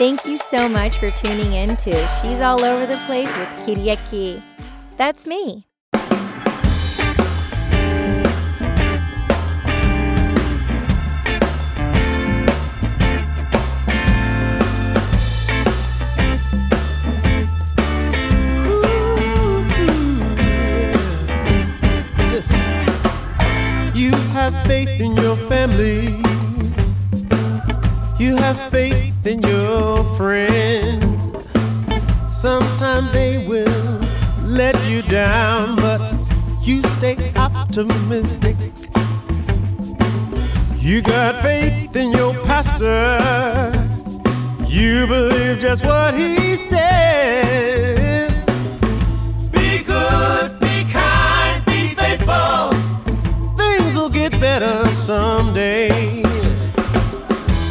Thank you so much for tuning in to She's All Over the Place with Kiriaki. That's me. You have faith in your family. Optimistic. You got faith in your pastor. You believe just what he says. Be good, be kind, be faithful. Things will get better someday.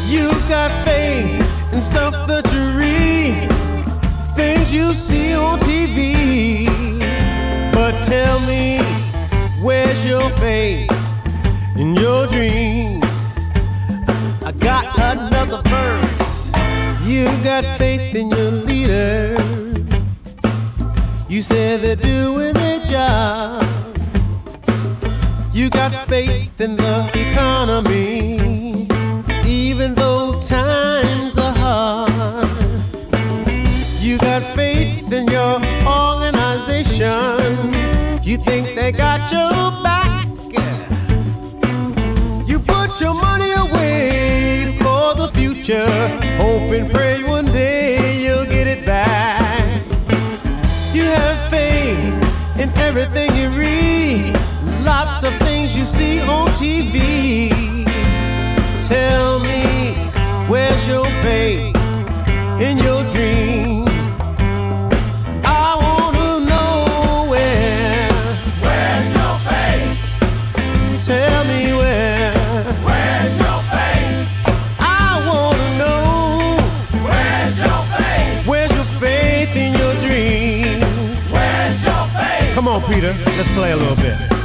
You got faith in stuff that you read, things you see on TV. But tell me, where's your faith in your dreams? I got another verse. You got faith in your leader. You said they're doing their job. You got faith in the economy, You put your money away for the future, hope and pray one day you'll get it back. You have faith in everything you read, lots of things you see on TV. Tell me, where's your faith Peter. Let's play a little bit.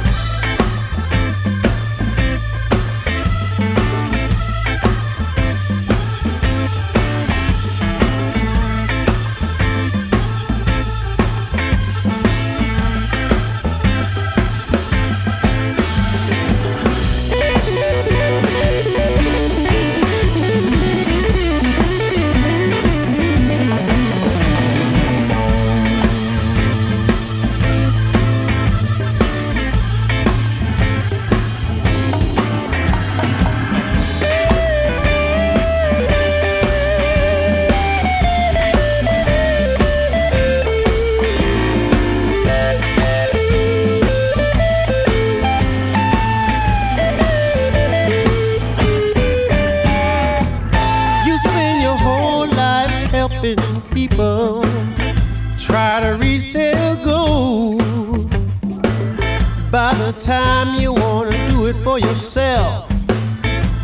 Yourself,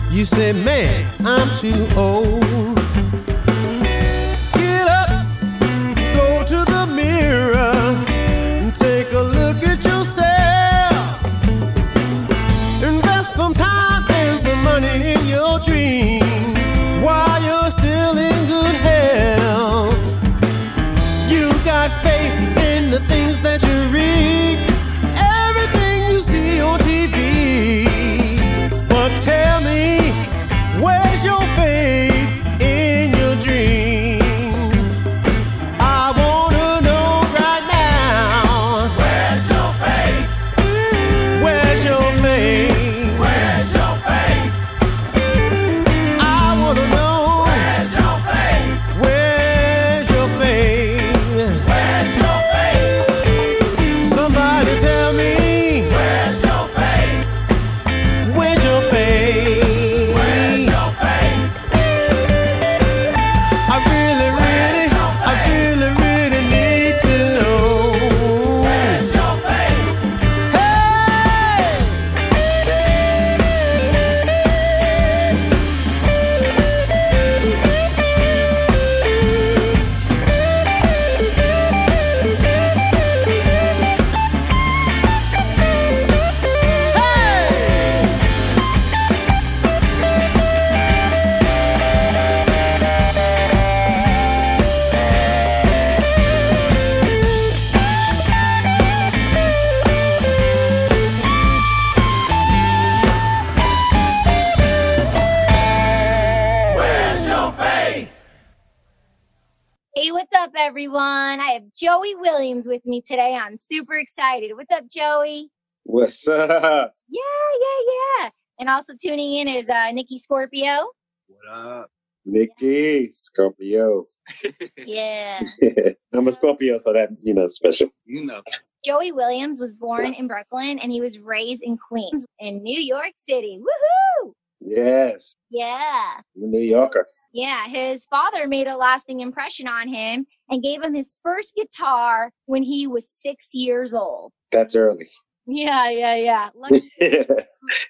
you say, Man, I'm too old. Everyone? I have Joey Williams with me today. I'm super excited. What's up, Joey? What's up? Yeah, yeah, yeah. And also tuning in is uh, Nikki Scorpio. What up? Nikki, Scorpio. Yeah. I'm a Scorpio, so that's, you know, special. You know. Joey Williams was born in Brooklyn and he was raised in Queens in New York City. Woohoo! Yes, Yeah. New Yorker. Yeah. His father made a lasting impression on him and gave him his first guitar when he was six years old. That's early. Yeah, yeah, yeah.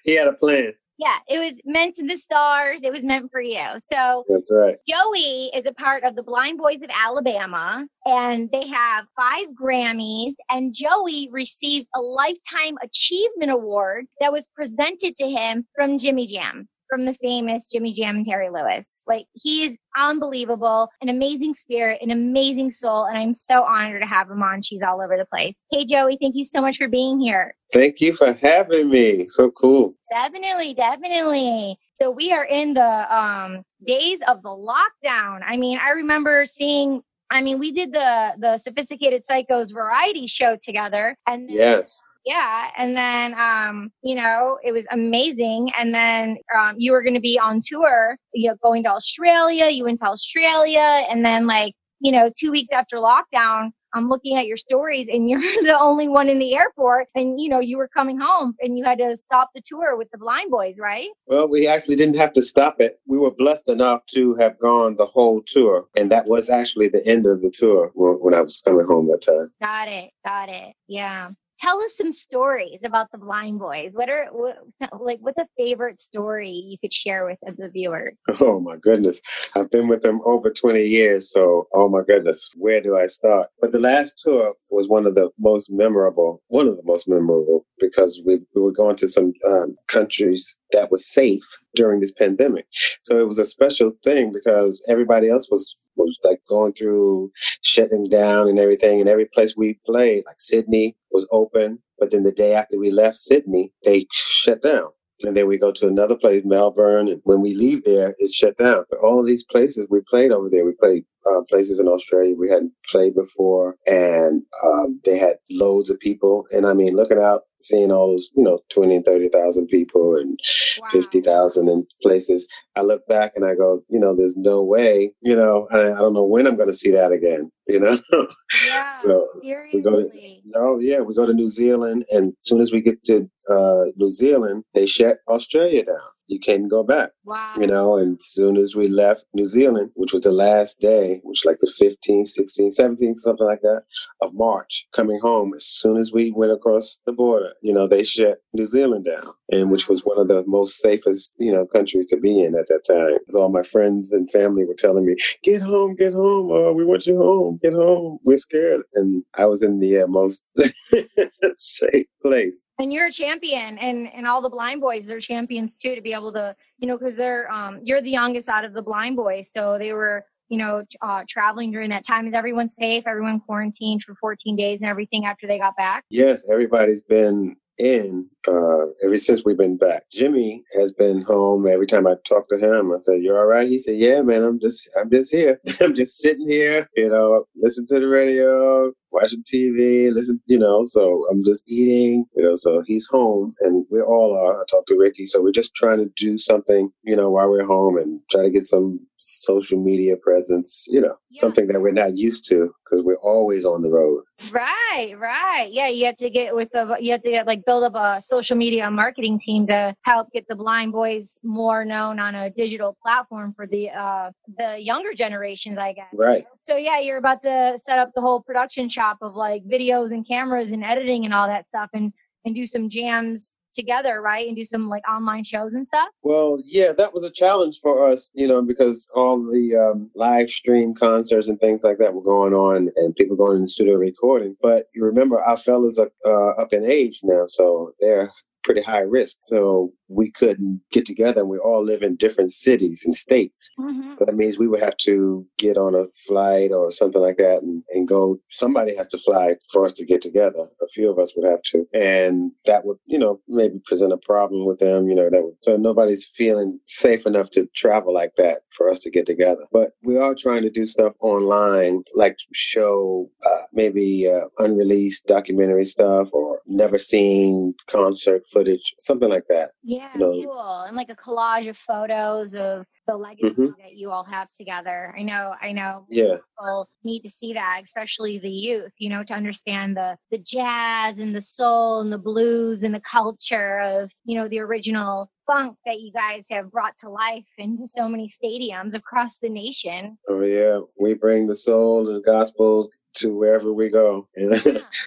He had a plan. yeah, it was meant to the stars. It was meant for you. So That's right. Joey is a part of the Blind Boys of Alabama, and they have five Grammys. And Joey received a Lifetime Achievement Award that was presented to him from Jimmy Jam, from the famous Jimmy Jam and Terry Lewis. Like, he is unbelievable, an amazing spirit, an amazing soul. And I'm so honored to have him on. She's all over the place. Hey, Joey, thank you so much for being here. Thank you for having me. So cool. Definitely, definitely. So we are in the um days of the lockdown. I mean, I remember seeing I mean, we did the the sophisticated psychos variety show together and then, Yes. Yeah, and then um, you know, it was amazing and then um you were going to be on tour, you know, going to Australia, you went to Australia and then like, you know, 2 weeks after lockdown, I'm looking at your stories and you're the only one in the airport and you know you were coming home and you had to stop the tour with the blind boys, right? Well, we actually didn't have to stop it. We were blessed enough to have gone the whole tour. And that was actually the end of the tour when I was coming home that time. Got it. Got it. Yeah. Tell us some stories about the blind boys. What are what, like what's a favorite story you could share with the viewers? Oh my goodness. I've been with them over 20 years. So, oh my goodness, where do I start? But the last tour was one of the most memorable, one of the most memorable because we, we were going to some um, countries that were safe during this pandemic. So it was a special thing because everybody else was was like going through shutting down and everything and every place we played like Sydney was open but then the day after we left Sydney they shut down and then we go to another place, Melbourne. And when we leave there, it's shut down. But all these places we played over there, we played uh, places in Australia we hadn't played before, and um, they had loads of people. And I mean, looking out, seeing all those, you know, 20 and 30,000 people and Wow. 50,000 in places. I look back and I go, you know, there's no way, you know, I, I don't know when I'm going to see that again, you know? Yeah. So, we go to- seriously. No, yeah, we go to New Zealand, and as soon as we get to uh, New Zealand, they shut Australia down. You can't go back, Wow. you know. And as soon as we left New Zealand, which was the last day, which like the 15th, 16th, 17th, something like that, of March, coming home, as soon as we went across the border, you know, they shut New Zealand down, and which was one of the most safest, you know, countries to be in at that time. So all my friends and family were telling me, "Get home, get home, oh, we want you home, get home, we're scared," and I was in the uh, most safe place. and you're a champion and and all the blind boys they're champions too to be able to you know because they're um you're the youngest out of the blind boys so they were you know uh traveling during that time is everyone safe everyone quarantined for 14 days and everything after they got back Yes, everybody's been in uh, ever since we've been back. Jimmy has been home. Every time I talk to him, I said, "You're all right?" He said, "Yeah, man. I'm just, I'm just here. I'm just sitting here. You know, listen to the radio, watching TV, listen. You know, so I'm just eating. You know, so he's home, and we all are. I talked to Ricky, so we're just trying to do something. You know, while we're home, and try to get some social media presence. You know, Yeah. something that we're not used to because we're always on the road. right right yeah you have to get with the you have to get like build up a social media marketing team to help get the blind boys more known on a digital platform for the uh the younger generations i guess Right. So yeah, you're about to set up the whole production shop of like videos and cameras and editing and all that stuff and and do some jams together, right? And do some like online shows and stuff. Well, yeah, that was a challenge for us, you know, because all the um, live stream concerts and things like that were going on, and people going in the studio recording. But you remember, our fellas are uh, up in age now, so they're pretty high risk. So we couldn't get together and we all live in different cities and states. Mm-hmm. But that means we would have to get on a flight or something like that and, and go. Somebody has to fly for us to get together. A few of us would have to. And that would, you know, maybe present a problem with them, you know, that would, so nobody's feeling safe enough to travel like that for us to get together. But we are trying to do stuff online, like show uh, maybe uh, unreleased documentary stuff or never seen concert footage, something like that. Yeah, know, cool. And like a collage of photos of the legacy mm-hmm. that you all have together. I know, I know. Yeah, people need to see that, especially the youth. You know, to understand the the jazz and the soul and the blues and the culture of you know the original funk that you guys have brought to life into so many stadiums across the nation. Oh yeah, we bring the soul and the gospel to wherever we go. yeah.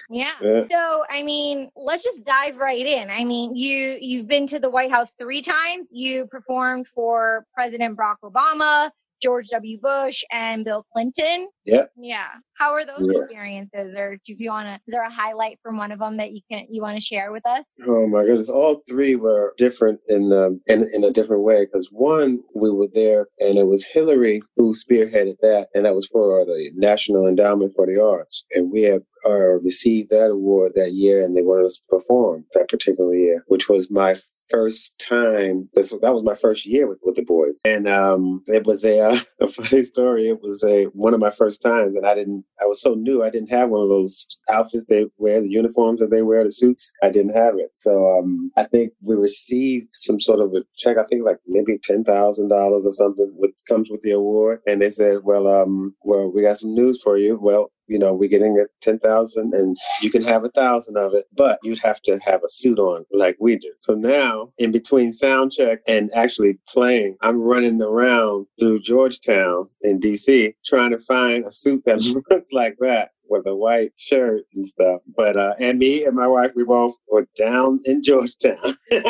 yeah. yeah. So I mean, let's just dive right in. I mean, you you've been to the White House three times. You performed for President Barack Obama. George W. Bush and Bill Clinton. Yeah. Yeah. How are those yes. experiences? Or do you want to, is there a highlight from one of them that you can you want to share with us? Oh my goodness! All three were different in the in, in a different way. Because one, we were there, and it was Hillary who spearheaded that, and that was for the National Endowment for the Arts, and we had uh, received that award that year, and they wanted us to perform that particular year, which was my first time. This, that was my first year with, with the boys, and um, it was a, a funny story. It was a one of my first times, and I didn't. I was so new. I didn't have one of those outfits they wear, the uniforms that they wear, the suits. I didn't have it, so um, I think we received some sort of a check. I think like maybe ten thousand dollars or something, which comes with the award. And they said, "Well, um, well, we got some news for you. Well, you know, we're getting at 10,000 and you can have a thousand of it, but you'd have to have a suit on like we do. So now in between sound check and actually playing, I'm running around through Georgetown in DC trying to find a suit that looks like that with a white shirt and stuff. But uh, and me and my wife, we both were down in Georgetown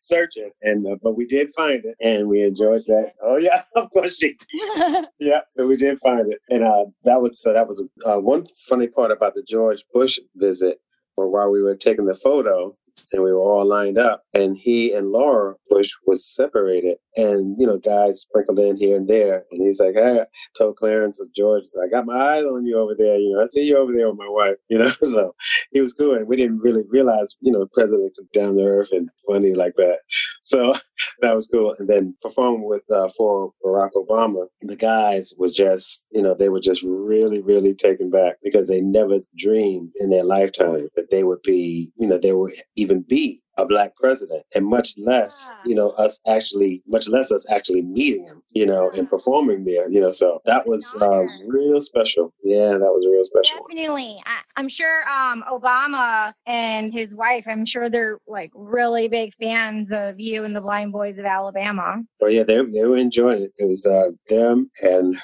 searching, and uh, but we did find it, and we enjoyed that. Oh yeah, of course she did. yeah, so we did find it, and uh, that was so that was uh, one funny part about the George Bush visit, or while we were taking the photo and we were all lined up and he and Laura Bush was separated and you know guys sprinkled in here and there and he's like hey told Clarence of George I got my eyes on you over there you know I see you over there with my wife you know so he was cool and we didn't really realize you know the president could down to earth and funny like that so that was cool and then performing with uh, for Barack Obama the guys was just you know they were just really really taken back because they never dreamed in their lifetime that they would be you know they would even be a black president and much less you know us actually much less us actually meeting him you know and performing there you know so that was uh, real special. Yeah that was real special. Definitely. I, am sure um, obama and his wife i'm sure they're like really big fans of you and the blind boys of alabama. Oh yeah they, they were enjoying it. It was uh, them and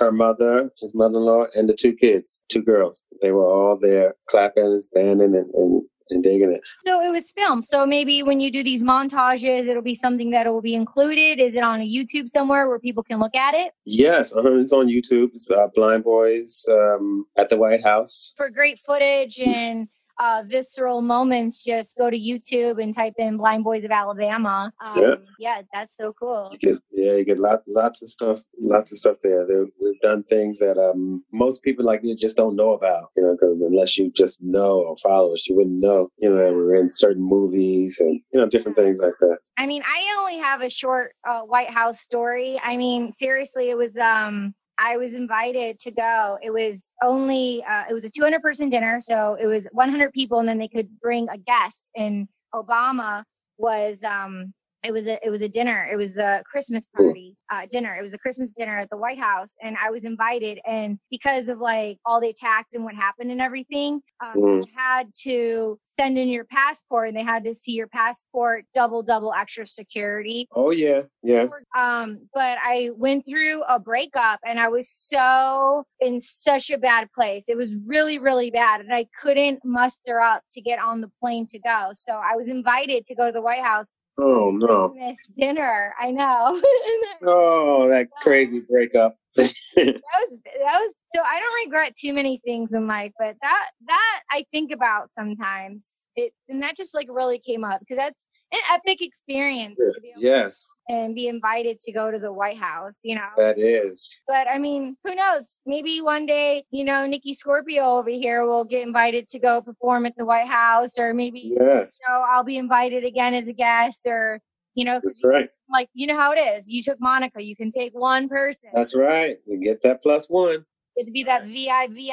her mother his mother-in-law and the two kids two girls. They were all there clapping and standing and, and and digging it. So it was filmed. So maybe when you do these montages, it'll be something that will be included. Is it on a YouTube somewhere where people can look at it? Yes, uh-huh. it's on YouTube. It's uh, Blind Boys um, at the White House. For great footage and uh, visceral moments, just go to YouTube and type in "Blind Boys of Alabama." Um, yeah. yeah, that's so cool. You get, yeah, you get lot, lots of stuff, lots of stuff there. there. We've done things that um, most people like me just don't know about, you know, because unless you just know or follow us, you wouldn't know, you know, that we're in certain movies and you know different things like that. I mean, I only have a short uh, White House story. I mean, seriously, it was um I was invited to go. It was only uh, it was a 200 person dinner, so it was 100 people, and then they could bring a guest. And Obama was um, it was a it was a dinner it was the christmas party uh, dinner it was a christmas dinner at the white house and i was invited and because of like all the attacks and what happened and everything um, mm. had to send in your passport and they had to see your passport double double extra security. Oh yeah yeah. Um but i went through a breakup and i was so in such a bad place. It was really really bad and i couldn't muster up to get on the plane to go. So i was invited to go to the white house Oh no! Christmas dinner. I know. oh, that crazy breakup. that was that was so. I don't regret too many things in life, but that that I think about sometimes. It and that just like really came up because that's an epic experience to be Yes, and be invited to go to the White House, you know. that is. But I mean, who knows? Maybe one day, you know, Nikki Scorpio over here will get invited to go perform at the White House, or maybe Yes, you know, I'll be invited again as a guest, or you know, that's right. like you know how it is. You took Monica, you can take one person. That's right. You get that plus one. To be that VIVI.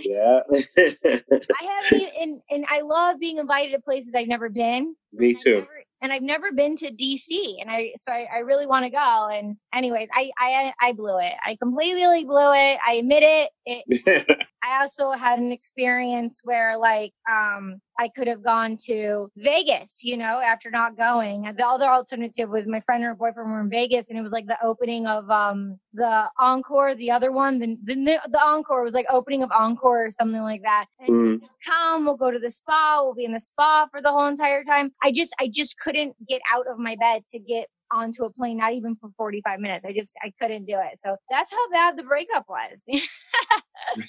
Yeah. I have been, and and I love being invited to places I've never been. Me And I've too. never- and I've never been to DC, and I so I, I really want to go. And anyways, I I I blew it. I completely blew it. I admit it. It I also had an experience where like um I could have gone to Vegas, you know, after not going. The other alternative was my friend and her boyfriend were in Vegas and it was like the opening of um the encore, the other one, the the, the encore was like opening of encore or something like that. And Mm. just come, we'll go to the spa, we'll be in the spa for the whole entire time. I just I just couldn't get out of my bed to get onto a plane, not even for 45 minutes. I just I couldn't do it. So that's how bad the breakup was.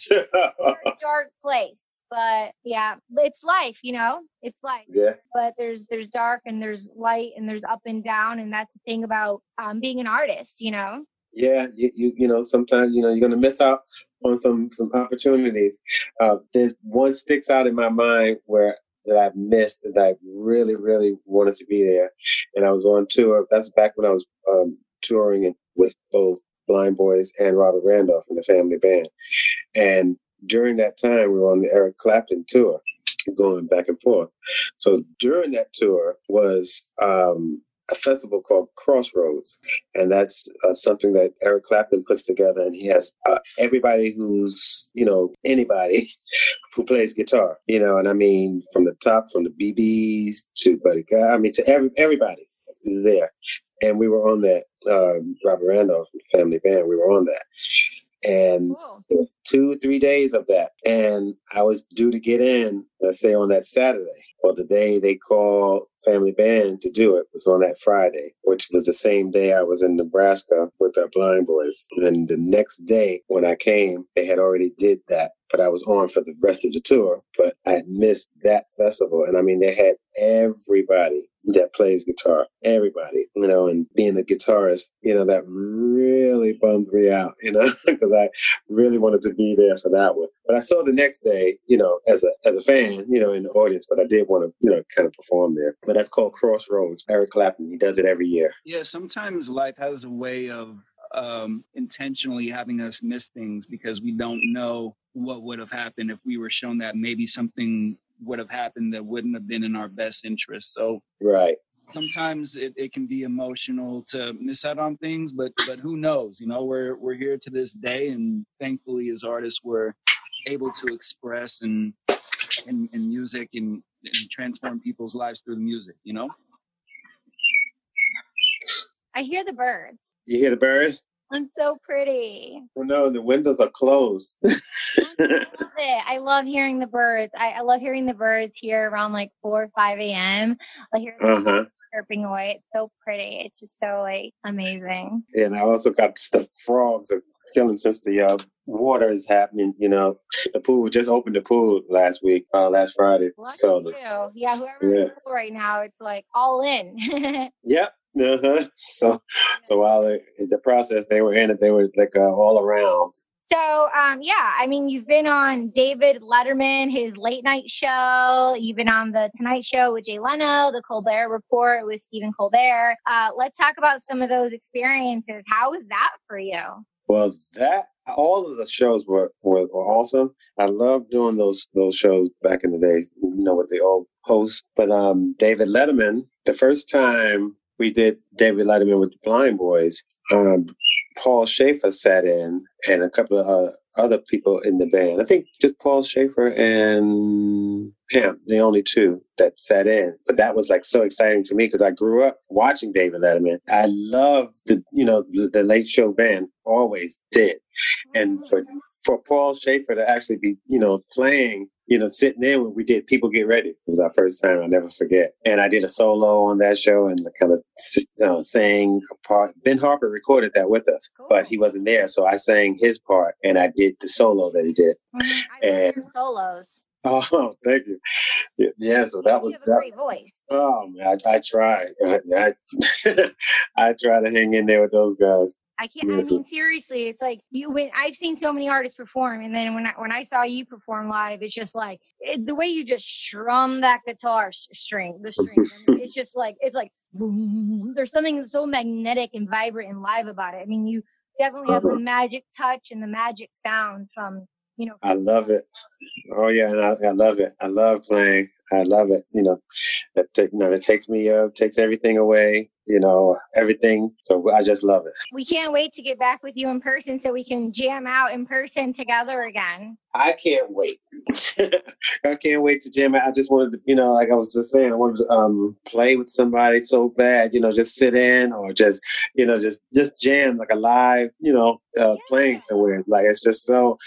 very dark place but yeah it's life you know it's life yeah. but there's there's dark and there's light and there's up and down and that's the thing about um, being an artist you know Yeah. You, you you know sometimes you know you're gonna miss out on some some opportunities. Uh, there's one sticks out in my mind where that I've missed that I really really wanted to be there, and I was on tour. That's back when I was um, touring with both Blind Boys and Robert Randolph in the family band, and during that time we were on the Eric Clapton tour, going back and forth. So during that tour was um, a festival called Crossroads, and that's uh, something that Eric Clapton puts together, and he has uh, everybody who's you know anybody who plays guitar, you know, and I mean from the top, from the BBs to Buddy Guy, I mean to every everybody is there, and we were on that. Um, Robert Randolph Family Band, we were on that, and cool it was two, three days of that. And I was due to get in, let's say on that Saturday. or the day they called Family Band to do it was on that Friday, which was the same day I was in Nebraska with our blind boys. And then the next day when I came, they had already did that. But I was on for the rest of the tour, but I had missed that festival. And I mean, they had everybody that plays guitar, everybody, you know, and being a guitarist, you know, that really bummed me out, you know, because I really wanted to be there for that one. But I saw the next day, you know, as a as a fan, you know, in the audience, but I did want to, you know, kind of perform there. But that's called Crossroads. Eric Clapton, he does it every year. Yeah, sometimes life has a way of um, intentionally having us miss things because we don't know what would have happened if we were shown that maybe something would have happened that wouldn't have been in our best interest. So Right. sometimes it, it can be emotional to miss out on things, but but who knows? You know, we're we're here to this day, and thankfully, as artists, we're able to express and in, in music and, and transform people's lives through the music. You know. i hear the birds You hear the birds? i'm so pretty Well, no, the windows are closed. I love it. I love hearing the birds. I, I love hearing the birds here around like 4 or 5 a.m. I hear uh huh. Chirping away. It's so pretty. It's just so like amazing. And I also got the frogs are killing since the uh, water is happening. You know, the pool just opened the pool last week, uh, last Friday. Lucky So, the, Yeah, whoever's Yeah. in the pool right now, it's like all in. yep. Uh-huh. So, so while it, the process they were in it, they were like uh, all around. So, um, yeah, I mean, you've been on David Letterman, his late night show. You've been on the Tonight Show with Jay Leno, the Colbert Report with Stephen Colbert. Uh, let's talk about some of those experiences. How was that for you? Well, that all of the shows were, were, were awesome. I loved doing those those shows back in the days, you know, with the old host. But um, David Letterman, the first time we did David Letterman with the Blind Boys, um, Paul Shaffer sat in, and a couple of uh, other people in the band. I think just Paul Shaffer and him, the only two that sat in. But that was like so exciting to me because I grew up watching David Letterman. I loved the you know the, the Late Show band, always did, and for for Paul Shaffer to actually be you know playing. You know, sitting in when we did People Get Ready. It was our first time. I'll never forget. And I did a solo on that show and kind of uh, sang a part. Ben Harper recorded that with us, Cool. but he wasn't there. So I sang his part and I did the solo that he did. Mhm. I love solos. Oh, thank you. Yeah, so that was you have that. great voice. Oh man, I, I try. I, I, I try to hang in there with those guys. I can't. I mean, seriously, it's like you. When I've seen so many artists perform, and then when I when I saw you perform live, it's just like it, the way you just strum that guitar string, the string. it's just like it's like boom. There's something so magnetic and vibrant and live about it. I mean, you definitely have the magic touch and the magic sound from you know. I love it. Oh yeah, and I, I love it. I love playing. I love it. You know, that you know, it takes me up, takes everything away. You know, everything. So I just love it. We can't wait to get back with you in person so we can jam out in person together again. I can't wait. I can't wait to jam. out. I just wanted to, you know, like I was just saying, I wanted to um, play with somebody so bad, you know, just sit in or just, you know, just just jam like a live, you know, uh, playing somewhere. Like it's just so,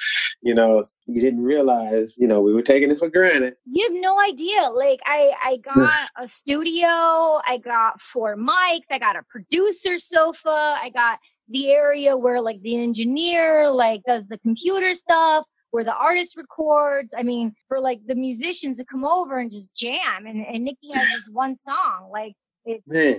you know, you didn't realize, you know, we were taking it for granted. You have no idea. Like I, I got a studio. I got four mics. I got a producer sofa. I got the area where like the engineer like does the computer stuff, where the artist records. I mean, for like the musicians to come over and just jam. And, and Nikki has this one song, like it. Man,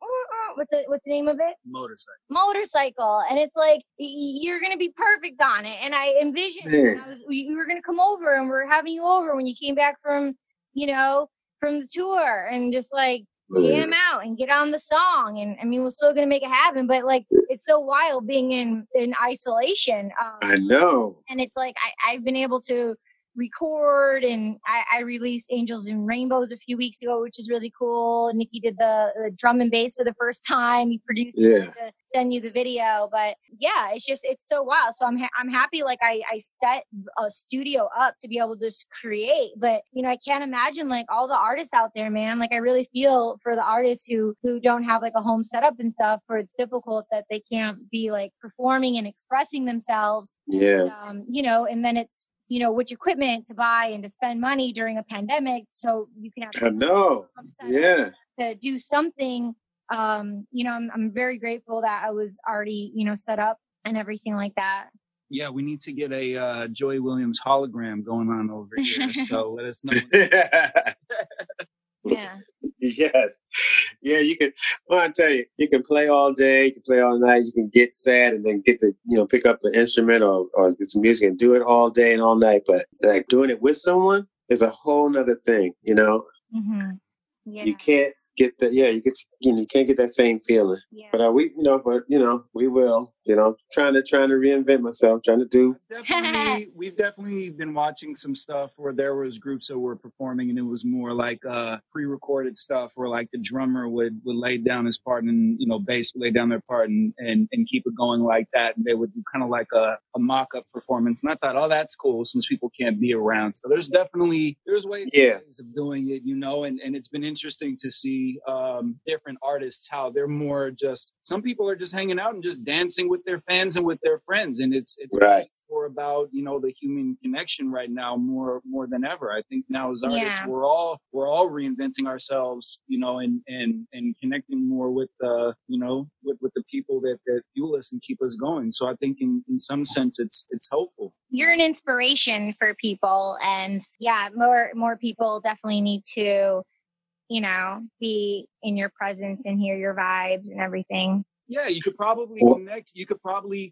What's the what's the name of it? Motorcycle. motorcycle and it's like y- y- you're gonna be perfect on it and i envisioned when I was, we we were gonna come over and we are having you over when you came back from you know from the tour and just like jam out and get on the song and i mean we're still gonna make it happen but like it's so wild being in in isolation um, I know. and it's like I, I've been able to record and I, I released Angels and Rainbows a few weeks ago, which is really cool. Nikki did the, the drum and bass for the first time. He produced Yeah. to send you the video, but yeah, it's just it's so wild. So I'm ha- I'm happy like I I set a studio up to be able to just create, but you know I can't imagine like all the artists out there, man. Like I really feel for the artists who who don't have like a home setup and stuff, where it's difficult that they can't be like performing and expressing themselves Yeah. um, you know, and then it's you know which equipment to buy and to spend money during a pandemic, so you can I have know. stuff set up Yeah. to do something. Um, you know, I'm I'm very grateful that I was already you know set up and everything like that. Yeah, we need to get a uh, Joey Williams hologram going on over here. so let us know. Yeah, yes. Yeah, you can well I tell you, you can play all day, you can play all night, you can get sad and then get to, you know, pick up an instrument or, or get some music and do it all day and all night. But like doing it with someone is a whole nother thing, you know. hmm yeah, You can't get that yeah, you get you know, you can't get that same feeling. yeah. But uh, we you know, but you know, we will, you know, trying to trying to reinvent myself, trying to do definitely we've definitely been watching some stuff where there was groups that were performing and it was more like uh pre-recorded stuff where like the drummer would would lay down his part and you know bass would lay down their part and and, and keep it going like that and they would do kind of like a, a mock-up performance and i thought oh that's cool since people can't be around so there's definitely there's ways, Yeah. ways of doing it you know and, and it's been interesting to see um different artists how they're more just some people are just hanging out and just dancing with their fans and with their friends. And it's it's Right. more about you know the human connection right now more more than ever. I think now as artists Yeah. we're all we're all reinventing ourselves you know and and and connecting more with uh you know with with the people that that fuel us and keep us going. So i think in in some sense it's it's helpful. You're an inspiration for people, and yeah, more more people definitely need to, you know, be in your presence and hear your vibes and everything. yeah you could probably connect you could probably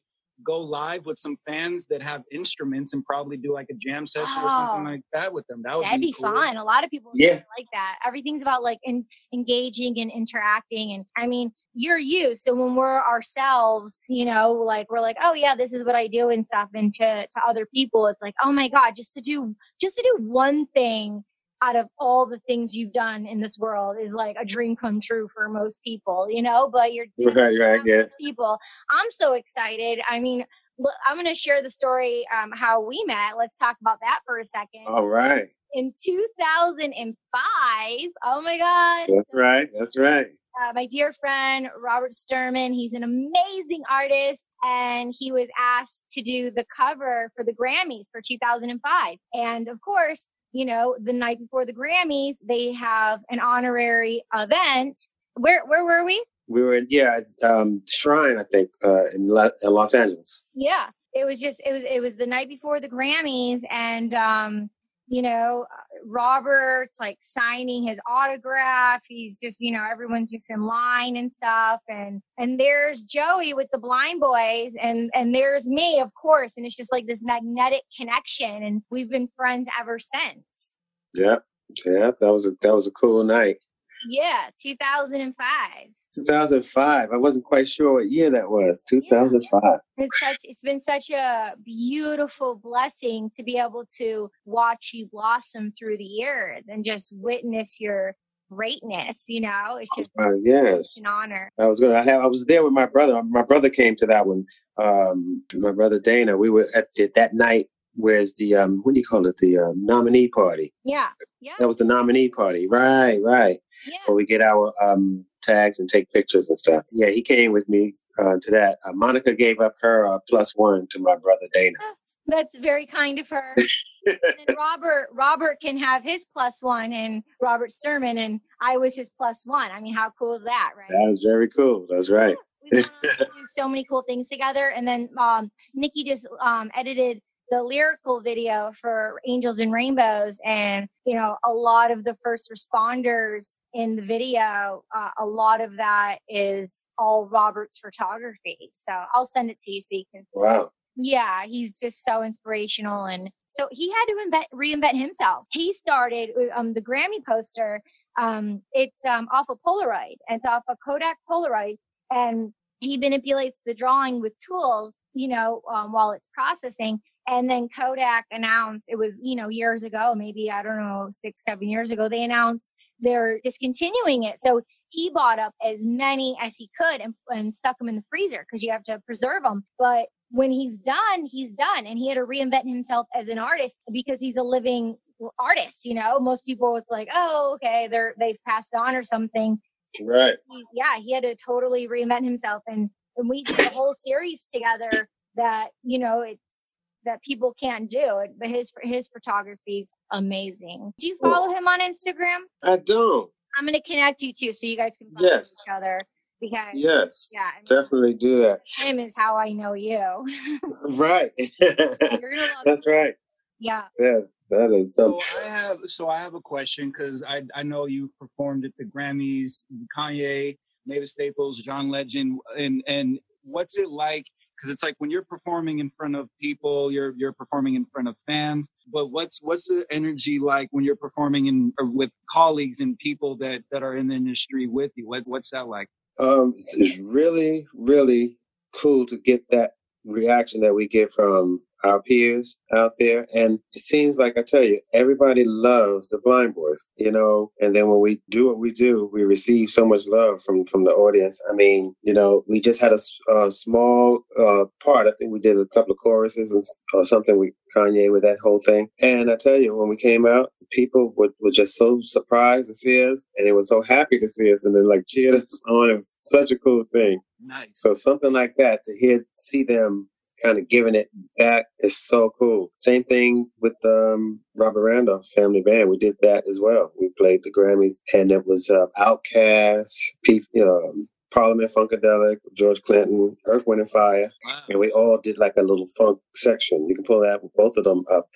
go live with some fans that have instruments and probably do like a jam session or something Oh. like that with them that would That'd be, cool. fun. A lot of people Yeah. like that. Everything's about like in, engaging and interacting. And I mean, you're you. So when we're ourselves, you know, like we're like, oh yeah, this is what I do and stuff. And to to other people, it's like, oh my god, just to do just to do one thing out of all the things you've done in this world is like a dream come true for most people, you know. But you're Right, right, I for get it. most people. I'm so excited. I mean. I'm going to share the story um, how we met. Let's talk about that for a second all right. in 2005. Oh my God. That's right. That's right. Uh, my dear friend, Robert Sturman, he's an amazing artist, and he was asked to do the cover for the Grammys for 2005. And of course, you know, the night before the Grammys, they have an honorary event. Where, where were we? We were in yeah, um, Shrine, I think, uh, in, La- in Los Angeles. Yeah. it was just it was it was the night before the Grammys, and um, you know, Robert's like signing his autograph. He's just, you know, everyone's just in line and stuff. And and there's Joey with the blind boys and and there's me, of course. And it's just like this magnetic connection. And we've been friends ever since. Yeah. Yeah. That was a that was a cool night. Yeah, 2005. 2005. I wasn't quite sure what year that was. 2005. Yeah. It's such it's been such a beautiful blessing to be able to watch you blossom through the years and just witness your greatness, you know. It's just uh, yes. an honor. I was gonna I, have, I was there with my brother. My brother came to that one. Um, my brother Dana. We were at the, that night where's the um what do you call it the uh, nominee party yeah yeah that was the nominee party right right yeah. where we get our um tags and take pictures and stuff. Yeah, he came with me uh, to that. Uh, Monica gave up her uh, plus one to my brother Dana. That's very kind of her. and Robert, Robert can have his plus one, and Robert Sturman, and I was his plus one. I mean, how cool is that, right? That is very cool. That's right. we do so many cool things together, and then um, Nikki just um, edited the lyrical video for Angels and Rainbows, and you know, a lot of the first responders in the video, uh, a lot of that is all Robert's photography. So I'll send it to you so you can. Wow. Yeah, he's just so inspirational, and so he had to invent, reinvent himself. He started um, the Grammy poster. Um, it's um, off a of Polaroid, and it's off a Kodak Polaroid, and he manipulates the drawing with tools, you know, um, while it's processing and then Kodak announced it was, you know, years ago, maybe, I don't know, six, seven years ago, they announced they're discontinuing it. So he bought up as many as he could and, and stuck them in the freezer because you have to preserve them. But when he's done, he's done. And he had to reinvent himself as an artist because he's a living artist, you know. Most people it's like, oh, okay, they're they've passed on or something. Right. He, yeah, he had to totally reinvent himself. And and we did a whole series together that, you know, it's that people can't do. But his his photography is amazing. Do you follow him on Instagram? I don't. I'm going to connect you too, so you guys can follow yes. each other. Because yes, yeah, I mean, definitely do that. Him is how I know you. right. That's right. Yeah. Yeah. That is So I have so I have a question because I I know you performed at the Grammys, Kanye, Mavis Staples, John Legend, and and what's it like because it's like when you're performing in front of people you're you're performing in front of fans but what's what's the energy like when you're performing in with colleagues and people that that are in the industry with you? What what's that like? Um it's really really cool to get that reaction that we get from our peers out there. And it seems like I tell you, everybody loves the blind boys, you know, and then when we do what we do, we receive so much love from, from the audience. I mean, you know, we just had a, a small uh, part. I think we did a couple of choruses and, or something with Kanye with that whole thing. And I tell you, when we came out, people were, were just so surprised to see us and they were so happy to see us and then like cheered us on. It was such a cool thing. Nice. So something like that to hear, see them kind of giving it back is so cool. Same thing with um, Robert Randolph Family Band. We did that as well. We played the Grammys, and it was uh, OutKast, P- um, Parliament Funkadelic, George Clinton, Earth, Wind, and Fire, wow. and we all did like a little funk section. You can pull that both of them up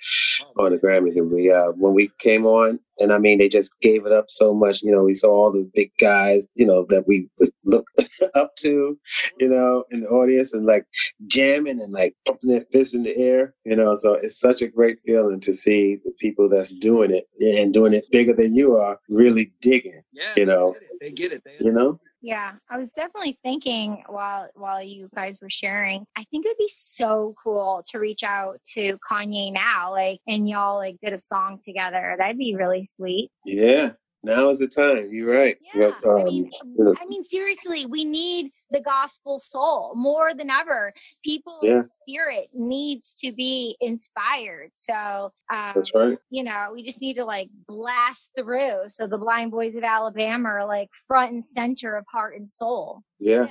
on the Grammys. And we, uh, when we came on, and I mean, they just gave it up so much. You know, we saw all the big guys, you know, that we would look up to, you know, in the audience, and like jamming and like pumping their fists in the air. You know, so it's such a great feeling to see the people that's doing it and doing it bigger than you are really digging. Yeah, you know, they get it. They get it. They you know. Yeah, I was definitely thinking while while you guys were sharing, I think it would be so cool to reach out to Kanye now, like, and y'all like did a song together. That'd be really sweet. Yeah, now is the time. You're right. Yeah. um, I, mean, I mean, seriously, we need the gospel soul more than ever. People's yeah. spirit needs to be inspired. So, um, that's right. You know, we just need to like blast through. So the blind boys of Alabama are like front and center of heart and soul. Yeah. Yeah.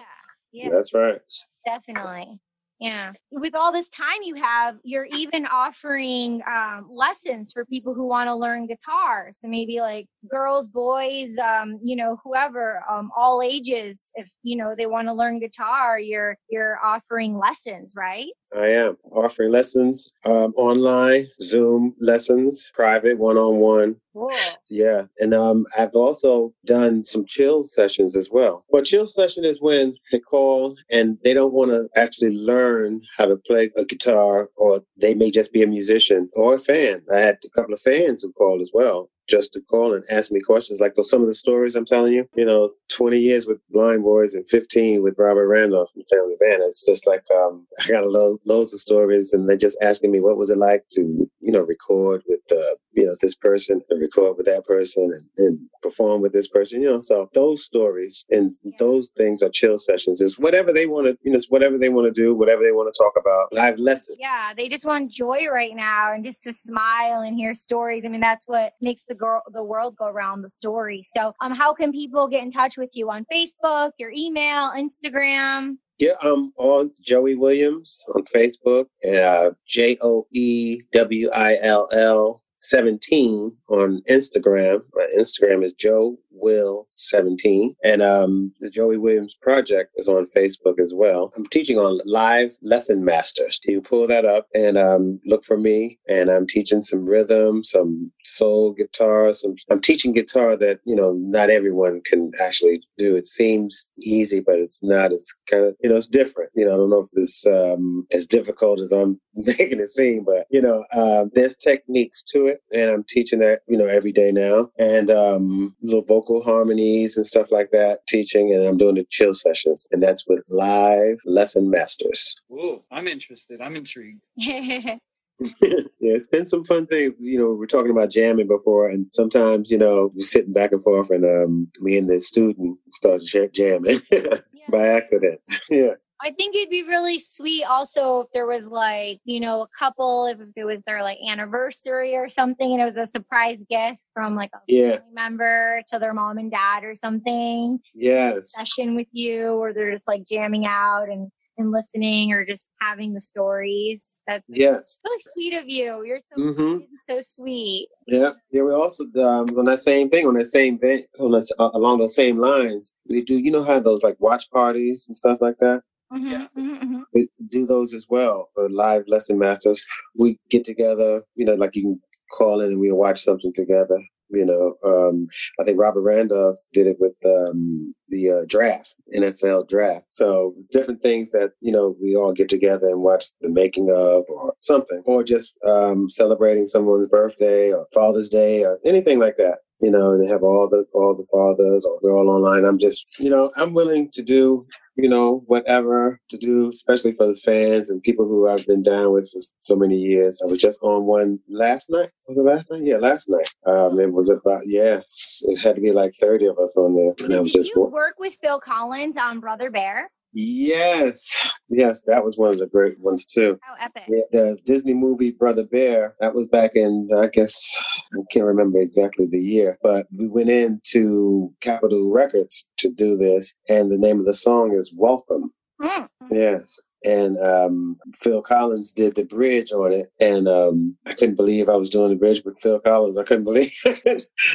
yeah. That's right. Definitely. Yeah. With all this time you have, you're even offering um, lessons for people who want to learn guitar. So maybe like girls, boys, um, you know, whoever, um, all ages. If you know they want to learn guitar, you're you're offering lessons, right? I am offering lessons um, online, Zoom lessons, private, one on one. Cool. Yeah, and um, I've also done some chill sessions as well. Well, chill session is when they call and they don't want to actually learn how to play a guitar, or they may just be a musician or a fan. I had a couple of fans who called as well, just to call and ask me questions like those some of the stories I'm telling you. You know, 20 years with Blind Boys and 15 with Robert Randolph and Family Band. It's just like um, I got lo- loads of stories, and they're just asking me what was it like to you know record with uh, you know this person and record with that person and, and perform with this person. You know, so those stories and those things are chill sessions. It's whatever they want to you know, whatever they want to do, whatever they want to talk about. Live lessons. Yeah, they just want joy right now and just to smile and hear stories. I mean, that's what makes the girl the world go around. The story. So, um, how can people get in touch with you on Facebook, your email, Instagram? Yeah, I'm on Joey Williams on Facebook, uh, J O E W I L L 17 on Instagram. My Instagram is Joe Will 17. And um, the Joey Williams Project is on Facebook as well. I'm teaching on Live Lesson Master. You pull that up and um, look for me. And I'm teaching some rhythm, some soul guitar. Some, I'm teaching guitar that, you know, not everyone can actually do. It seems easy, but it's not. It's kind of, you know, it's different. You know, I don't know if it's um, as difficult as I'm making it seem, but, you know, uh, there's techniques to it. And I'm teaching that, you know, every day now. And um, little vocal harmonies and stuff like that, teaching. And I'm doing the chill sessions. And that's with live lesson masters. Ooh, I'm interested. I'm intrigued. yeah, it's been some fun things. You know, we're talking about jamming before, and sometimes, you know, we're sitting back and forth, and um, me and the student start jamming by accident. yeah. I think it'd be really sweet also if there was like, you know, a couple, if it was their like anniversary or something and it was a surprise gift from like a Yeah. family member to their mom and dad or something. Yes. Session with you or they're just like jamming out and, and listening or just having the stories. That's Yes. really sweet of you. You're so Mhm. sweet so sweet. Yeah, yeah. We also um, on that same thing, on that same vein, on that, uh, along those same lines. We do, you know, how those like watch parties and stuff like that. Mhm, Yeah. mhm, mhm. We do those as well for live lesson masters. We get together, you know, like you can call in and we watch something together. You know, um, I think Robert Randolph did it with um, the uh, draft, NFL draft. So different things that you know we all get together and watch the making of, or something, or just um, celebrating someone's birthday or Father's Day or anything like that. You know, they have all the all the fathers, or we're all online. I'm just, you know, I'm willing to do you know, whatever to do, especially for the fans and people who I've been down with for so many years. I was just on one last night. Was it last night? Yeah, last night. Um, it was about, yeah, it had to be like 30 of us on there. And I was did just, you work with Phil Collins on Brother Bear? Yes, yes, that was one of the great ones too. How epic. Yeah, the Disney movie Brother Bear, that was back in, I guess, I can't remember exactly the year, but we went into Capitol Records to do this, and the name of the song is Welcome. Mm. Yes. And um, Phil Collins did the bridge on it, and um, I couldn't believe I was doing the bridge with Phil Collins. I couldn't believe, I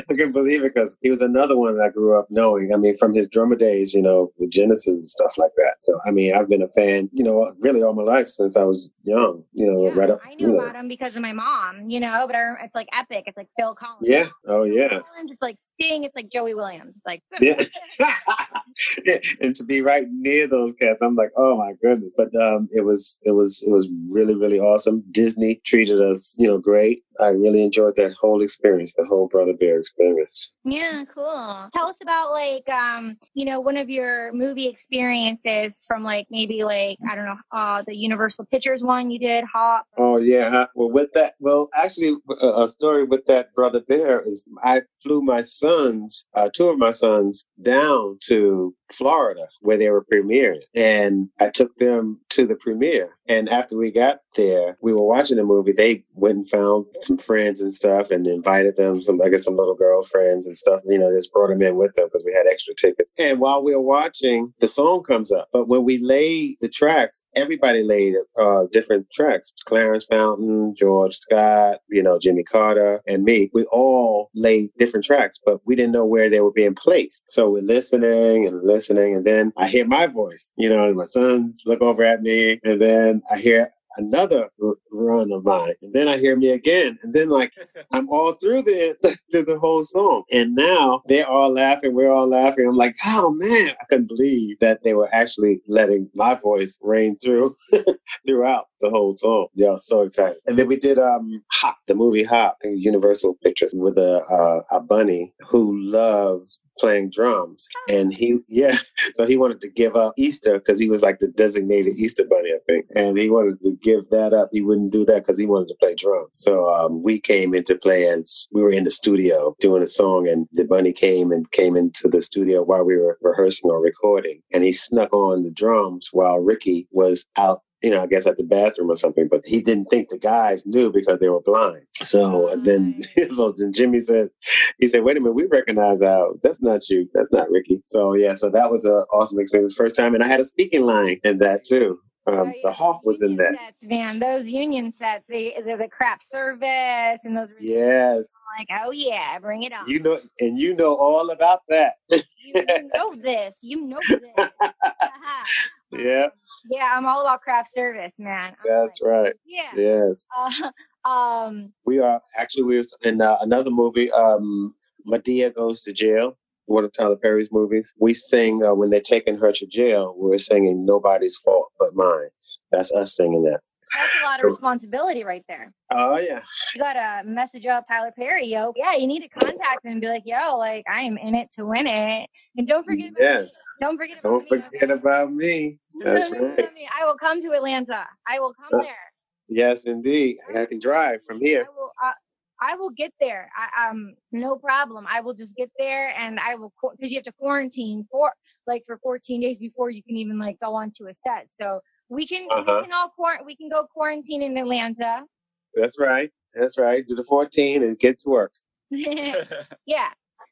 couldn't, believe it because he was another one that I grew up knowing. I mean, from his drummer days, you know, with Genesis and stuff like that. So, I mean, I've been a fan, you know, really all my life since I was young. You know, Yeah, right up. I you knew know. about him because of my mom, you know, but I, it's like epic. It's like Phil Collins. Yeah. Oh, yeah. Collins, it's like Sting. It's like Joey Williams. It's like, Yeah. and to be right near those cats, I'm like, oh my goodness. But um, it was it was it was really really awesome. Disney treated us, you know, great. I really enjoyed that whole experience, the whole Brother Bear experience. yeah, cool. Tell us about like, um, you know, one of your movie experiences from like maybe like I don't know, uh, the Universal Pictures one you did, Hop. Oh yeah. Huh? Well, with that, well, actually, a, a story with that Brother Bear is I flew my sons, uh, two of my sons, down to Florida where they were premiering. And I took them to the premiere. And after we got there, we were watching the movie. They went and found some friends and stuff and invited them, some, I guess, some little girlfriends and stuff, you know, just brought them in with them because we had extra tickets. And while we were watching, the song comes up. But when we laid the tracks, everybody laid uh, different tracks. Clarence Fountain, George Scott, you know, Jimmy Carter, and me. We all laid different tracks, but we didn't know where they were being placed. So we're listening and listening. And then I hear my voice, you know, and my sons look over at me. And then I hear another run of mine. And then I hear me again. And then like I'm all through the through the whole song. And now they're all laughing, we're all laughing. I'm like, oh man, I couldn't believe that they were actually letting my voice reign through throughout the whole song. Yeah, I was so excited. And then we did um Hop, the movie Hop, the Universal picture with a uh, a bunny who loves playing drums. And he, yeah, so he wanted to give up Easter because he was like the designated Easter bunny, I think. And he wanted to give that up. He wouldn't do that because he wanted to play drums. So um, we came into play as we were in the studio doing a song, and the bunny came and came into the studio while we were rehearsing or recording. And he snuck on the drums while Ricky was out you know, I guess at the bathroom or something, but he didn't think the guys knew because they were blind. So uh, then, mm. so then Jimmy said, he said, wait a minute, we recognize out. That's not you. That's not Ricky. So yeah, so that was an awesome experience. First time. And I had a speaking line in that too. Um, oh, yeah. the Hoff was in that. Sets, man, those union sets, they, they're the craft service and those. Yes. like, oh yeah, bring it on. You know, and you know all about that. you, you know this. You know this. Uh-huh. yeah. Um, Yeah, I'm all about craft service, man. I'm That's like, right. Yeah. Yes. Uh, um. We are actually we were in uh, another movie. Um, Madea goes to jail. One of Tyler Perry's movies. We sing uh, when they're taking her to jail. We're singing "Nobody's Fault But Mine." That's us singing that. That's a lot of responsibility right there. Oh yeah. You gotta message out Tyler Perry, yo. Yeah, you need to contact him and be like, yo, like I am in it to win it. And don't forget about yes. me. Don't forget about don't me. Don't forget about me. That's right. I will come to Atlanta. I will come uh, there. Yes, indeed. I can drive from here. I will, uh, I will get there. I, um, no problem. I will just get there, and I will because you have to quarantine for like for 14 days before you can even like go onto a set. So we can uh-huh. we can all quar- we can go quarantine in Atlanta. That's right. That's right. Do the 14 and get to work. yeah.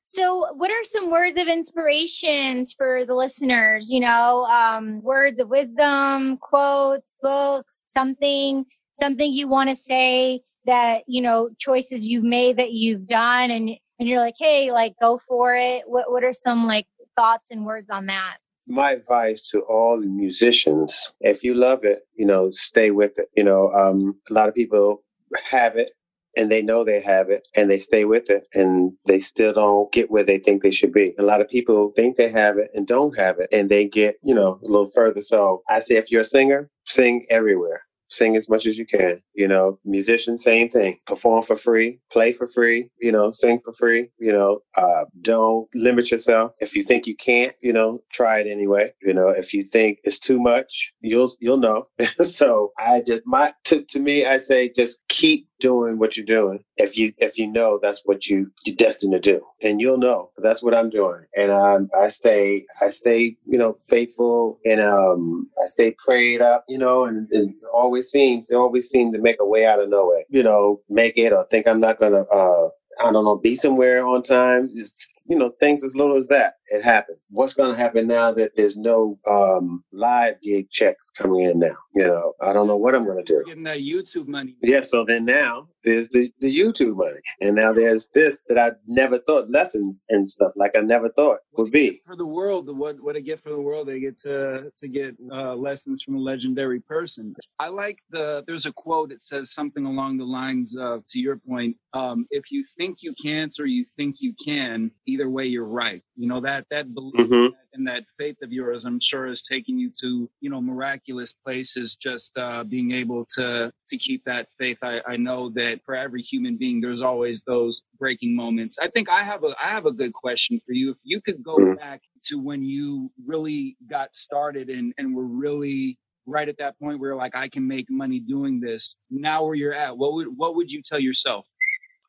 So, what are some words of inspirations for the listeners? You know, um, words of wisdom, quotes, books, something, something you want to say that you know, choices you've made that you've done, and and you're like, hey, like go for it. What what are some like thoughts and words on that? My advice to all the musicians if you love it you know stay with it you know um, a lot of people have it and they know they have it and they stay with it and they still don't get where they think they should be. A lot of people think they have it and don't have it and they get, you know, a little further. So I say if you're a singer, sing everywhere sing as much as you can. You know, musician, same thing. Perform for free, play for free, you know, sing for free, you know, uh, don't limit yourself. If you think you can't, you know, try it anyway. You know, if you think it's too much, you'll you'll know. so I just my to, to me, I say just keep doing what you're doing if you if you know that's what you you're destined to do. And you'll know that's what i'm doing. And um, i stay i stay you know faithful and um i stay prayed up you know and, and always seems always seem to make a way out of no way you know make it or think i'm not gonna uh I don't know, be somewhere on time. Just, you know, things as little as that. It happens. What's going to happen now that there's no um, live gig checks coming in now? You know, I don't know what I'm going to do. Getting that YouTube money. Yeah. So then now there's the, the YouTube money. And now there's this that I never thought lessons and stuff like I never thought would be. For the world, what, what I get for the world, they get to, to get uh, lessons from a legendary person. I like the, there's a quote that says something along the lines of, to your point, um, if you think you can't or you think you can, either way, you're right. You know, that, that belief mm-hmm. and that faith of yours, I'm sure is taking you to, you know, miraculous places, just uh, being able to, to keep that faith. I, I know that for every human being, there's always those breaking moments. I think I have a, I have a good question for you. If you could go mm-hmm. back to when you really got started and, and were really right at that point where like I can make money doing this. Now where you're at, what would what would you tell yourself?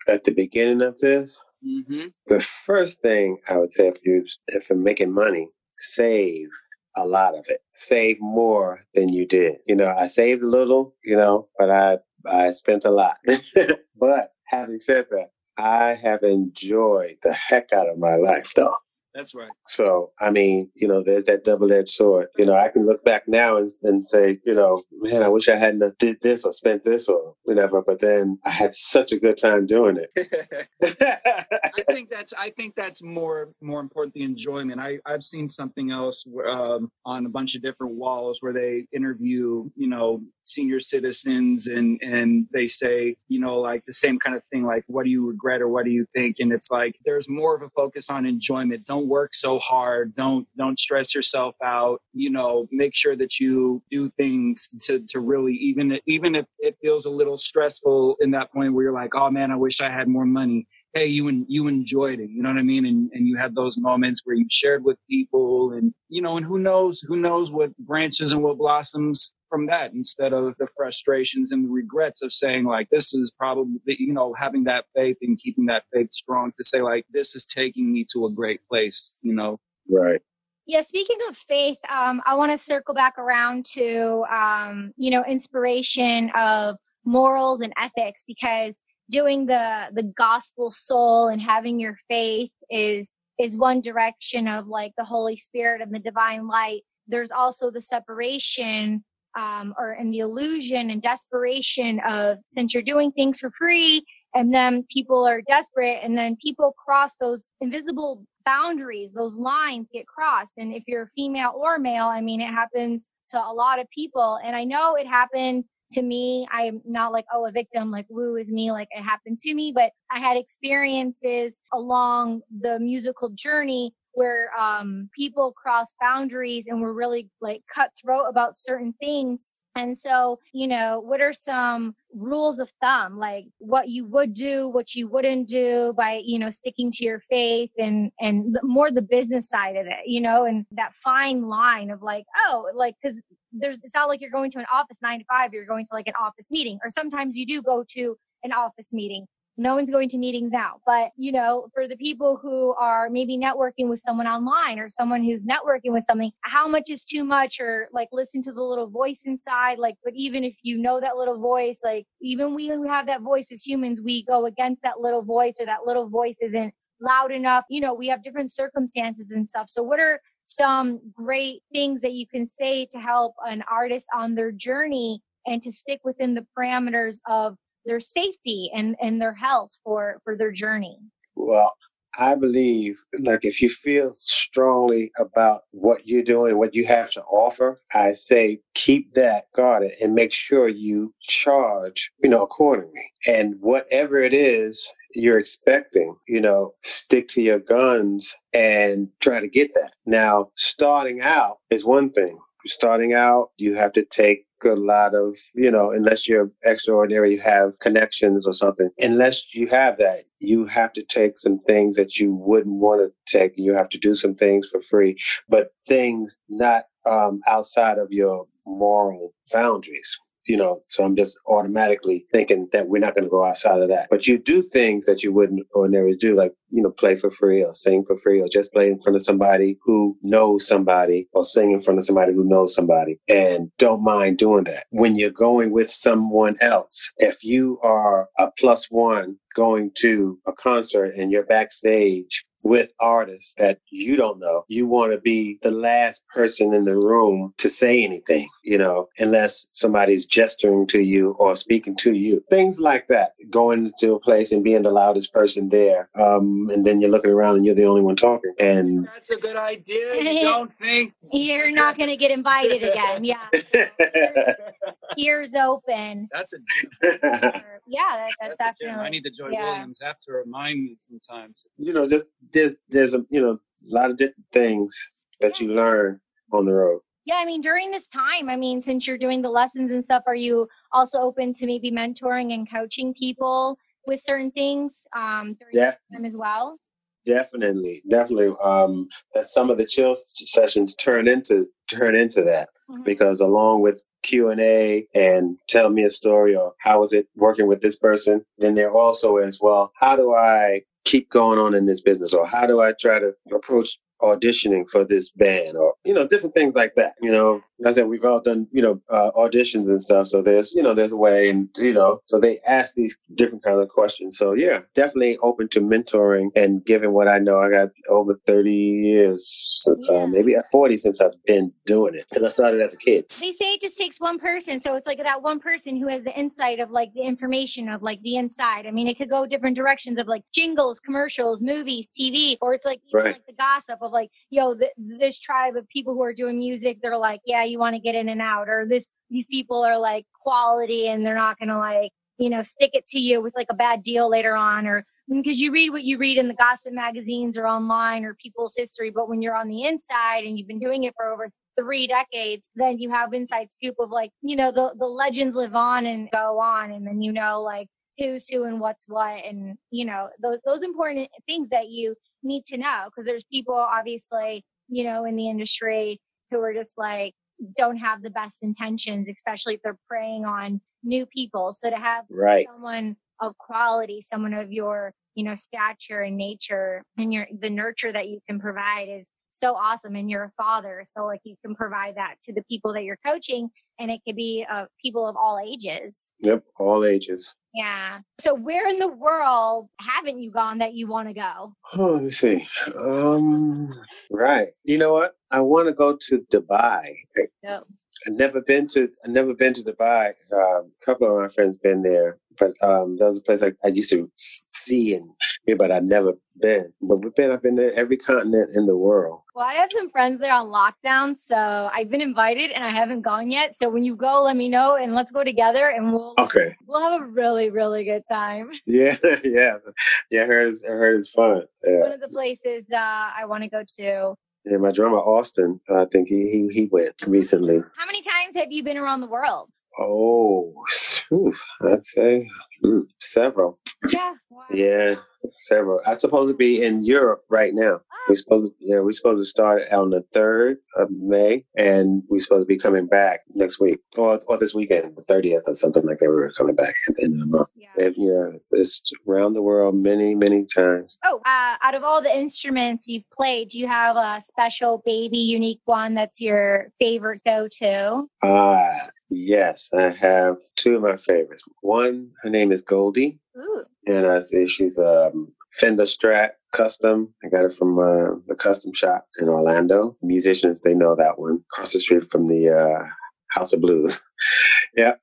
at the beginning of this, mm-hmm. the first thing I would say if you if you're making money save a lot of it. Save more than you did. You know, I saved a little, you know, but I I spent a lot. but having said that, I have enjoyed the heck out of my life though. That's right. So, I mean, you know, there's that double edged sword. You know, I can look back now and, and say, you know, man, I wish I hadn't did this or spent this or whatever. But then I had such a good time doing it. I think that's I think that's more more important the enjoyment. I I've seen something else um, on a bunch of different walls where they interview, you know, senior citizens and and they say you know like the same kind of thing like what do you regret or what do you think? And it's like there's more of a focus on enjoyment. Don't work so hard. Don't don't stress yourself out. You know make sure that you do things to to really even even if it feels a little stressful in that point where you're like oh man i wish i had more money. Hey you and you enjoyed it. You know what i mean? And and you had those moments where you shared with people and you know and who knows who knows what branches and what blossoms from that instead of the frustrations and the regrets of saying like this is probably you know having that faith and keeping that faith strong to say like this is taking me to a great place you know? Right. Yeah speaking of faith um, i want to circle back around to um, you know inspiration of morals and ethics because doing the the gospel soul and having your faith is is one direction of like the holy spirit and the divine light. There's also the separation um, or in the illusion and desperation of since you're doing things for free and then people are desperate and then people cross those invisible boundaries those lines get crossed. And if you're female or male i mean it happens to a lot of people. And i know it happened to me. I'm not like oh a victim like woo is me like it happened to me. But i had experiences along the musical journey where um, people cross boundaries and we're really like cutthroat about certain things. And so, you know, what are some rules of thumb, like what you would do, what you wouldn't do by, you know, sticking to your faith and, and more the business side of it, you know, and that fine line of like, oh, like, cause there's, it's not like you're going to an office nine to five, you're going to like an office meeting, or sometimes you do go to an office meeting no one's going to meetings now but you know for the people who are maybe networking with someone online or someone who's networking with something how much is too much? Or like listen to the little voice inside like but even if you know that little voice like even we who have that voice as humans we go against that little voice or that little voice isn't loud enough. You know we have different circumstances and stuff. So what are some great things that you can say to help an artist on their journey and to stick within the parameters of their safety and, and their health for, for their journey? Well, I believe like if you feel strongly about what you're doing, what you have to offer, I say keep that guarded and make sure you charge, you know, accordingly. And whatever it is you're expecting, you know, stick to your guns and try to get that. Now, starting out is one thing. Starting out, you have to take a lot of, you know, unless you're extraordinary, you have connections or something. Unless you have that, you have to take some things that you wouldn't want to take. You have to do some things for free, but things not um, outside of your moral boundaries you know, so I'm just automatically thinking that we're not going to go outside of that. But you do things that you wouldn't ordinarily do, like, you know, play for free or sing for free or just play in front of somebody who knows somebody or sing in front of somebody who knows somebody and don't mind doing that. When you're going with someone else, if you are a plus one going to a concert and you're backstage with artists that you don't know. You want to be the last person in the room to say anything, you know, unless somebody's gesturing to you or speaking to you. Things like that. Going to a place and being the loudest person there. Um, and then you're looking around and you're the only one talking. And that's a good idea. You don't think you're not going to get invited again. Yeah. Ears open. That's a yeah, that, that's, that's definitely. I need the Joy yeah. Williams have to remind me sometimes. You know, just there's there's a you know a lot of different things that you learn on the road. Yeah, I mean, during this time, I mean, since you're doing the lessons and stuff, are you also open to maybe mentoring and coaching people with certain things um, during Def- time as well? Definitely, definitely. Um, that some of the chill sessions turn into turn into that mm-hmm. because along with Q and A and tell me a story or how is it working with this person, then there also as well. How do I keep going on in this business? Or how do I try to approach auditioning for this band? Or you know different things like that you know I said we've all done you know uh, auditions and stuff. So there's you know there's a way and you know so they ask these different kind of questions. So yeah definitely open to mentoring and given what I know. I got over 30 years uh, Yeah. uh, maybe at 40 since I've been doing it because I started as a kid. They say it just takes one person so it's like that one person who has the insight of like the information of like the inside. I mean it could go different directions of like jingles commercials movies tv or it's like even Right. like the gossip of like yo th- this tribe of people who are doing music they're like yeah you want to get in and out or this these people are like quality and they're not gonna like you know stick it to you with like a bad deal later on or because you read what you read in the gossip magazines or online or people's history but when you're on the inside and you've been doing it for over three decades, then you have inside scoop of like, you know, the, the legends live on and go on. And then you know, like, who's who and what's what. And, you know, those, those important things that you need to know. Because there's people, obviously, you know, in the industry who are just like, don't have the best intentions, especially if they're preying on new people. So to have right someone of quality, someone of your, you know, stature and nature and your the nurture that you can provide is so awesome. And you're a father, so like you can provide that to the people that you're coaching, and it could be uh, people of all ages. yep all ages Yeah. So where in the world haven't you gone that you want to go? Oh, let me see. Um, right. You know what? I want to go to Dubai. No. I've never been to. I've never been to Dubai. Um, a couple of my friends been there, but um, that was a place I, I used to see and hear, but I've never been. But we've been. I've been to every continent in the world. Well, I have some friends there on lockdown, so I've been invited and I haven't gone yet. So when you go, let me know and let's go together and we'll Okay. we'll have a really really good time. Yeah. Yeah. Yeah. I heard. It's, I heard it's fun. Yeah. One of the places uh, I want to go to. Yeah. My drummer Austin. I think he he he went recently. How many times have you been around the world? Oh, whew, I'd say several. Yeah. Wow. Yeah, several. I'm supposed to be in Europe right now. We're supposed to, yeah, we're supposed to start on the third of May, and we're supposed to be coming back next week or or this weekend, the thirtieth or something like that. We were coming back at the end of the month. Yeah. And, yeah, it's, it's around the world many, many times. Oh, uh, out of all the instruments you've played, do you have a special baby unique one that's your favorite go to? Ah, yes, I have two of my favorites. One, her name is Goldie. Ooh. and I see she's a um, Fender Strat custom. I got it from uh, the custom shop in Orlando. Musicians, they know that one. Across the street from the uh, House of Blues. yeah,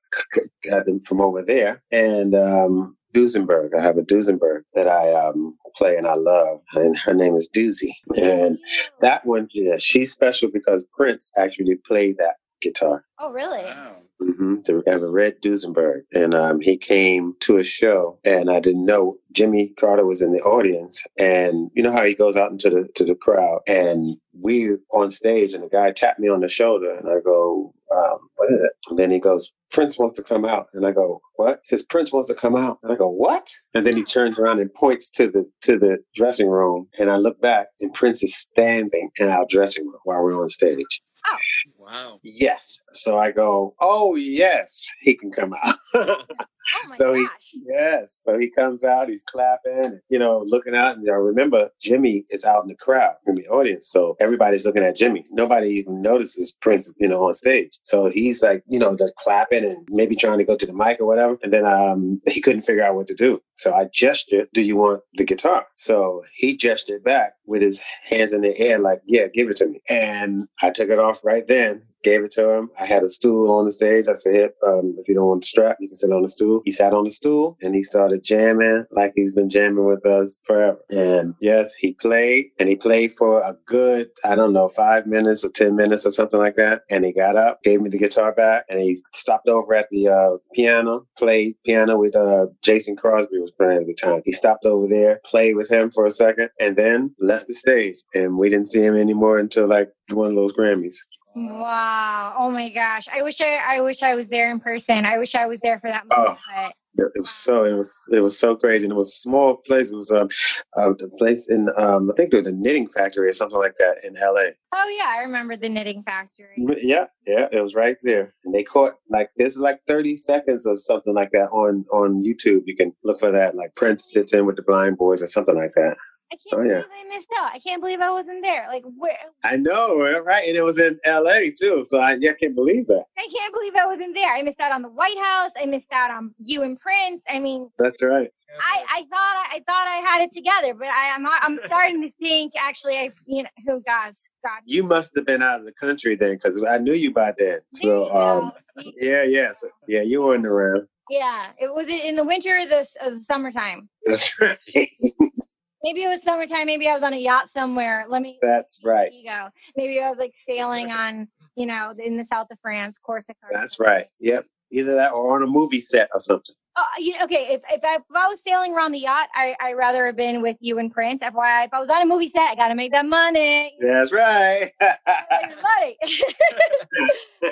got them from over there. And um, Duesenberg, I have a Duesenberg that I um, play and I love, and her name is Doozy. And that one, yeah, she's special because Prince actually played that guitar. Oh, really? Wow. hmm To have a Red Duesenberg. And um, he came to a show and I didn't know Jimmy Carter was in the audience. And you know how he goes out into the to the crowd and we on stage and the guy tapped me on the shoulder and I go, um, what is it? And then he goes, Prince wants to come out. And I go, what? He says, Prince wants to come out. And I go, what? And then he turns around and points to the to the dressing room. And I look back and Prince is standing in our dressing room while we're on stage. Wow. Yes. So I go, oh, yes, he can come out. Oh my So he- gosh. yes. So he comes out, he's clapping, you know, looking out. And I remember Jimmy is out in the crowd, in the audience. So everybody's looking at Jimmy. Nobody even notices Prince, you know, on stage. So he's like, you know, just clapping and maybe trying to go to the mic or whatever. And then um, he couldn't figure out what to do. So I gestured, do you want the guitar? So he gestured back with his hands in the air, like, yeah, give it to me. And I took it off right then, gave it to him. I had a stool on the stage. I said, um, if you don't want the strap, you can sit on the stool. He sat on the stool and he started jamming like he's been jamming with us forever. And yes, he played and he played for a good, I don't know, five minutes or 10 minutes or something like that. And he got up, gave me the guitar back, and he stopped over at the uh, piano, played piano with uh, Jason Crosby was playing at the time. He stopped over there, played with him for a second, and then left the stage. And we didn't see him anymore until like one of those Grammys. Wow. Oh my gosh. I wish I I wish I was there in person. I wish I was there for that Oh. moment. but- It was so it was it was so crazy, and it was a small place. It was um, uh, the place in um, I think there was a knitting factory or something like that in L.A. Oh yeah, I remember the knitting factory. Yeah, yeah, it was right there, and they caught like there's like 30 seconds of something like that on on YouTube. You can look for that. Like Prince sits in with the Blind Boys or something like that. I can't Oh, yeah. believe I missed out. I can't believe I wasn't there. Like, where? I know, right? And it was in L.A. too, so I, yeah, I can't believe that. I can't believe I wasn't there. I missed out on the White House. I missed out on you and Prince. I mean, That's right. I, I thought I, thought I had it together, but I, I'm I'm starting to think actually I you know who guys God You must have been out of the country then, because I knew you by then. So, um, yeah, yeah, so, yeah, you weren't around. yeah, it was in the winter or the, the summertime. That's right. Maybe it was summertime. Maybe I was on a yacht somewhere. Let me. That's right. Go. Maybe I was like sailing on you know in the south of France, Corsica. That's right. Yep. Either that or on a movie set or something. Oh, you okay? If if I, if I was sailing around the yacht, I I'd rather have been with you and Prince. FYI, if I was on a movie set, I got to make that money. That's right. Money.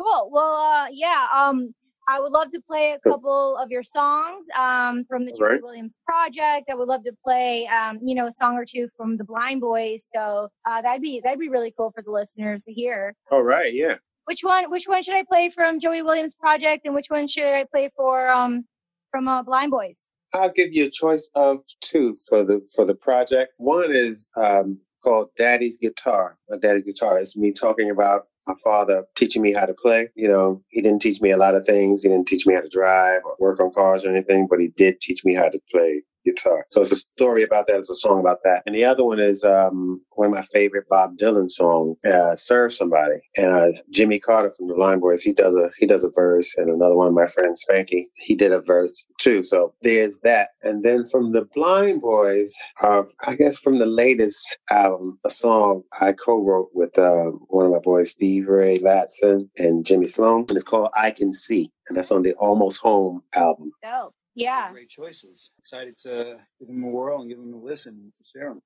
cool. Well, uh, yeah. Um, I would love to play a couple of your songs um, from the All Joey right. Williams project. I would love to play, um, you know, a song or two from the Blind Boys. So uh, that'd be that'd be really cool for the listeners to hear. All right. Yeah. Which one? Which one should I play from Joey Williams project, and which one should I play for um, from uh, Blind Boys? I'll give you a choice of two for the for the project. One is um, called Daddy's Guitar. My Daddy's Guitar is me talking about my father teaching me how to play. You know, he didn't teach me a lot of things. He didn't teach me how to drive or work on cars or anything, but he did teach me how to play guitar. So it's a story about that. It's a song about that. And the other one is um, one of my favorite Bob Dylan song, uh, "Serve Somebody." And uh, Jimmy Carter from the Blind Boys, he does a he does a verse, and another one of my friends, Spanky, he did a verse too. So there's that. And then from the Blind Boys, uh, I guess from the latest album, a song I co-wrote with uh, one of my boys, Steve Ray Latson and Jimmy Sloan, and it's called "I Can See," and that's on the Almost Home album. Dope. Yeah. Great choices. Excited to give them a whirl and give them a listen to share them.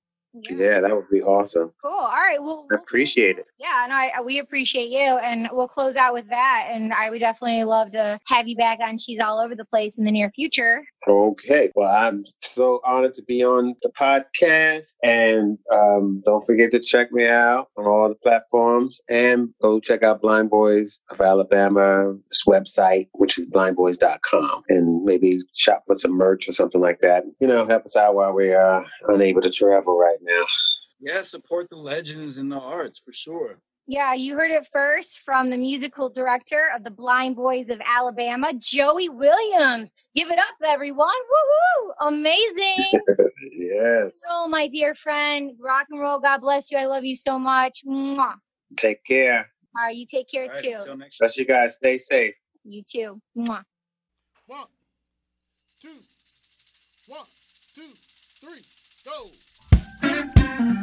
Yeah, that would be awesome. Cool. All right. Well, I appreciate it. Yeah, and I we appreciate you, and we'll close out with that. And I would definitely love to have you back on She's All Over the Place in the near future. Okay. Well, I'm so honored to be on the podcast. And um, don't forget to check me out on all the platforms and go check out Blind Boys of Alabama's website, which is blindboys.com. And maybe shop for some merch or something like that. You know, help us out while we are unable to travel right now. Yeah, support the legends in the arts for sure. Yeah, you heard it first from the musical director of the Blind Boys of Alabama, Joey Williams. Give it up, everyone! Woohoo! Amazing. yes. oh, my dear friend, rock and roll. God bless you. I love you so much. Mwah. Take care. All right, you take care All right, too. until next Bless you guys. Stay safe. You too. Mwah. One, two, one, two, three, go. Thank you.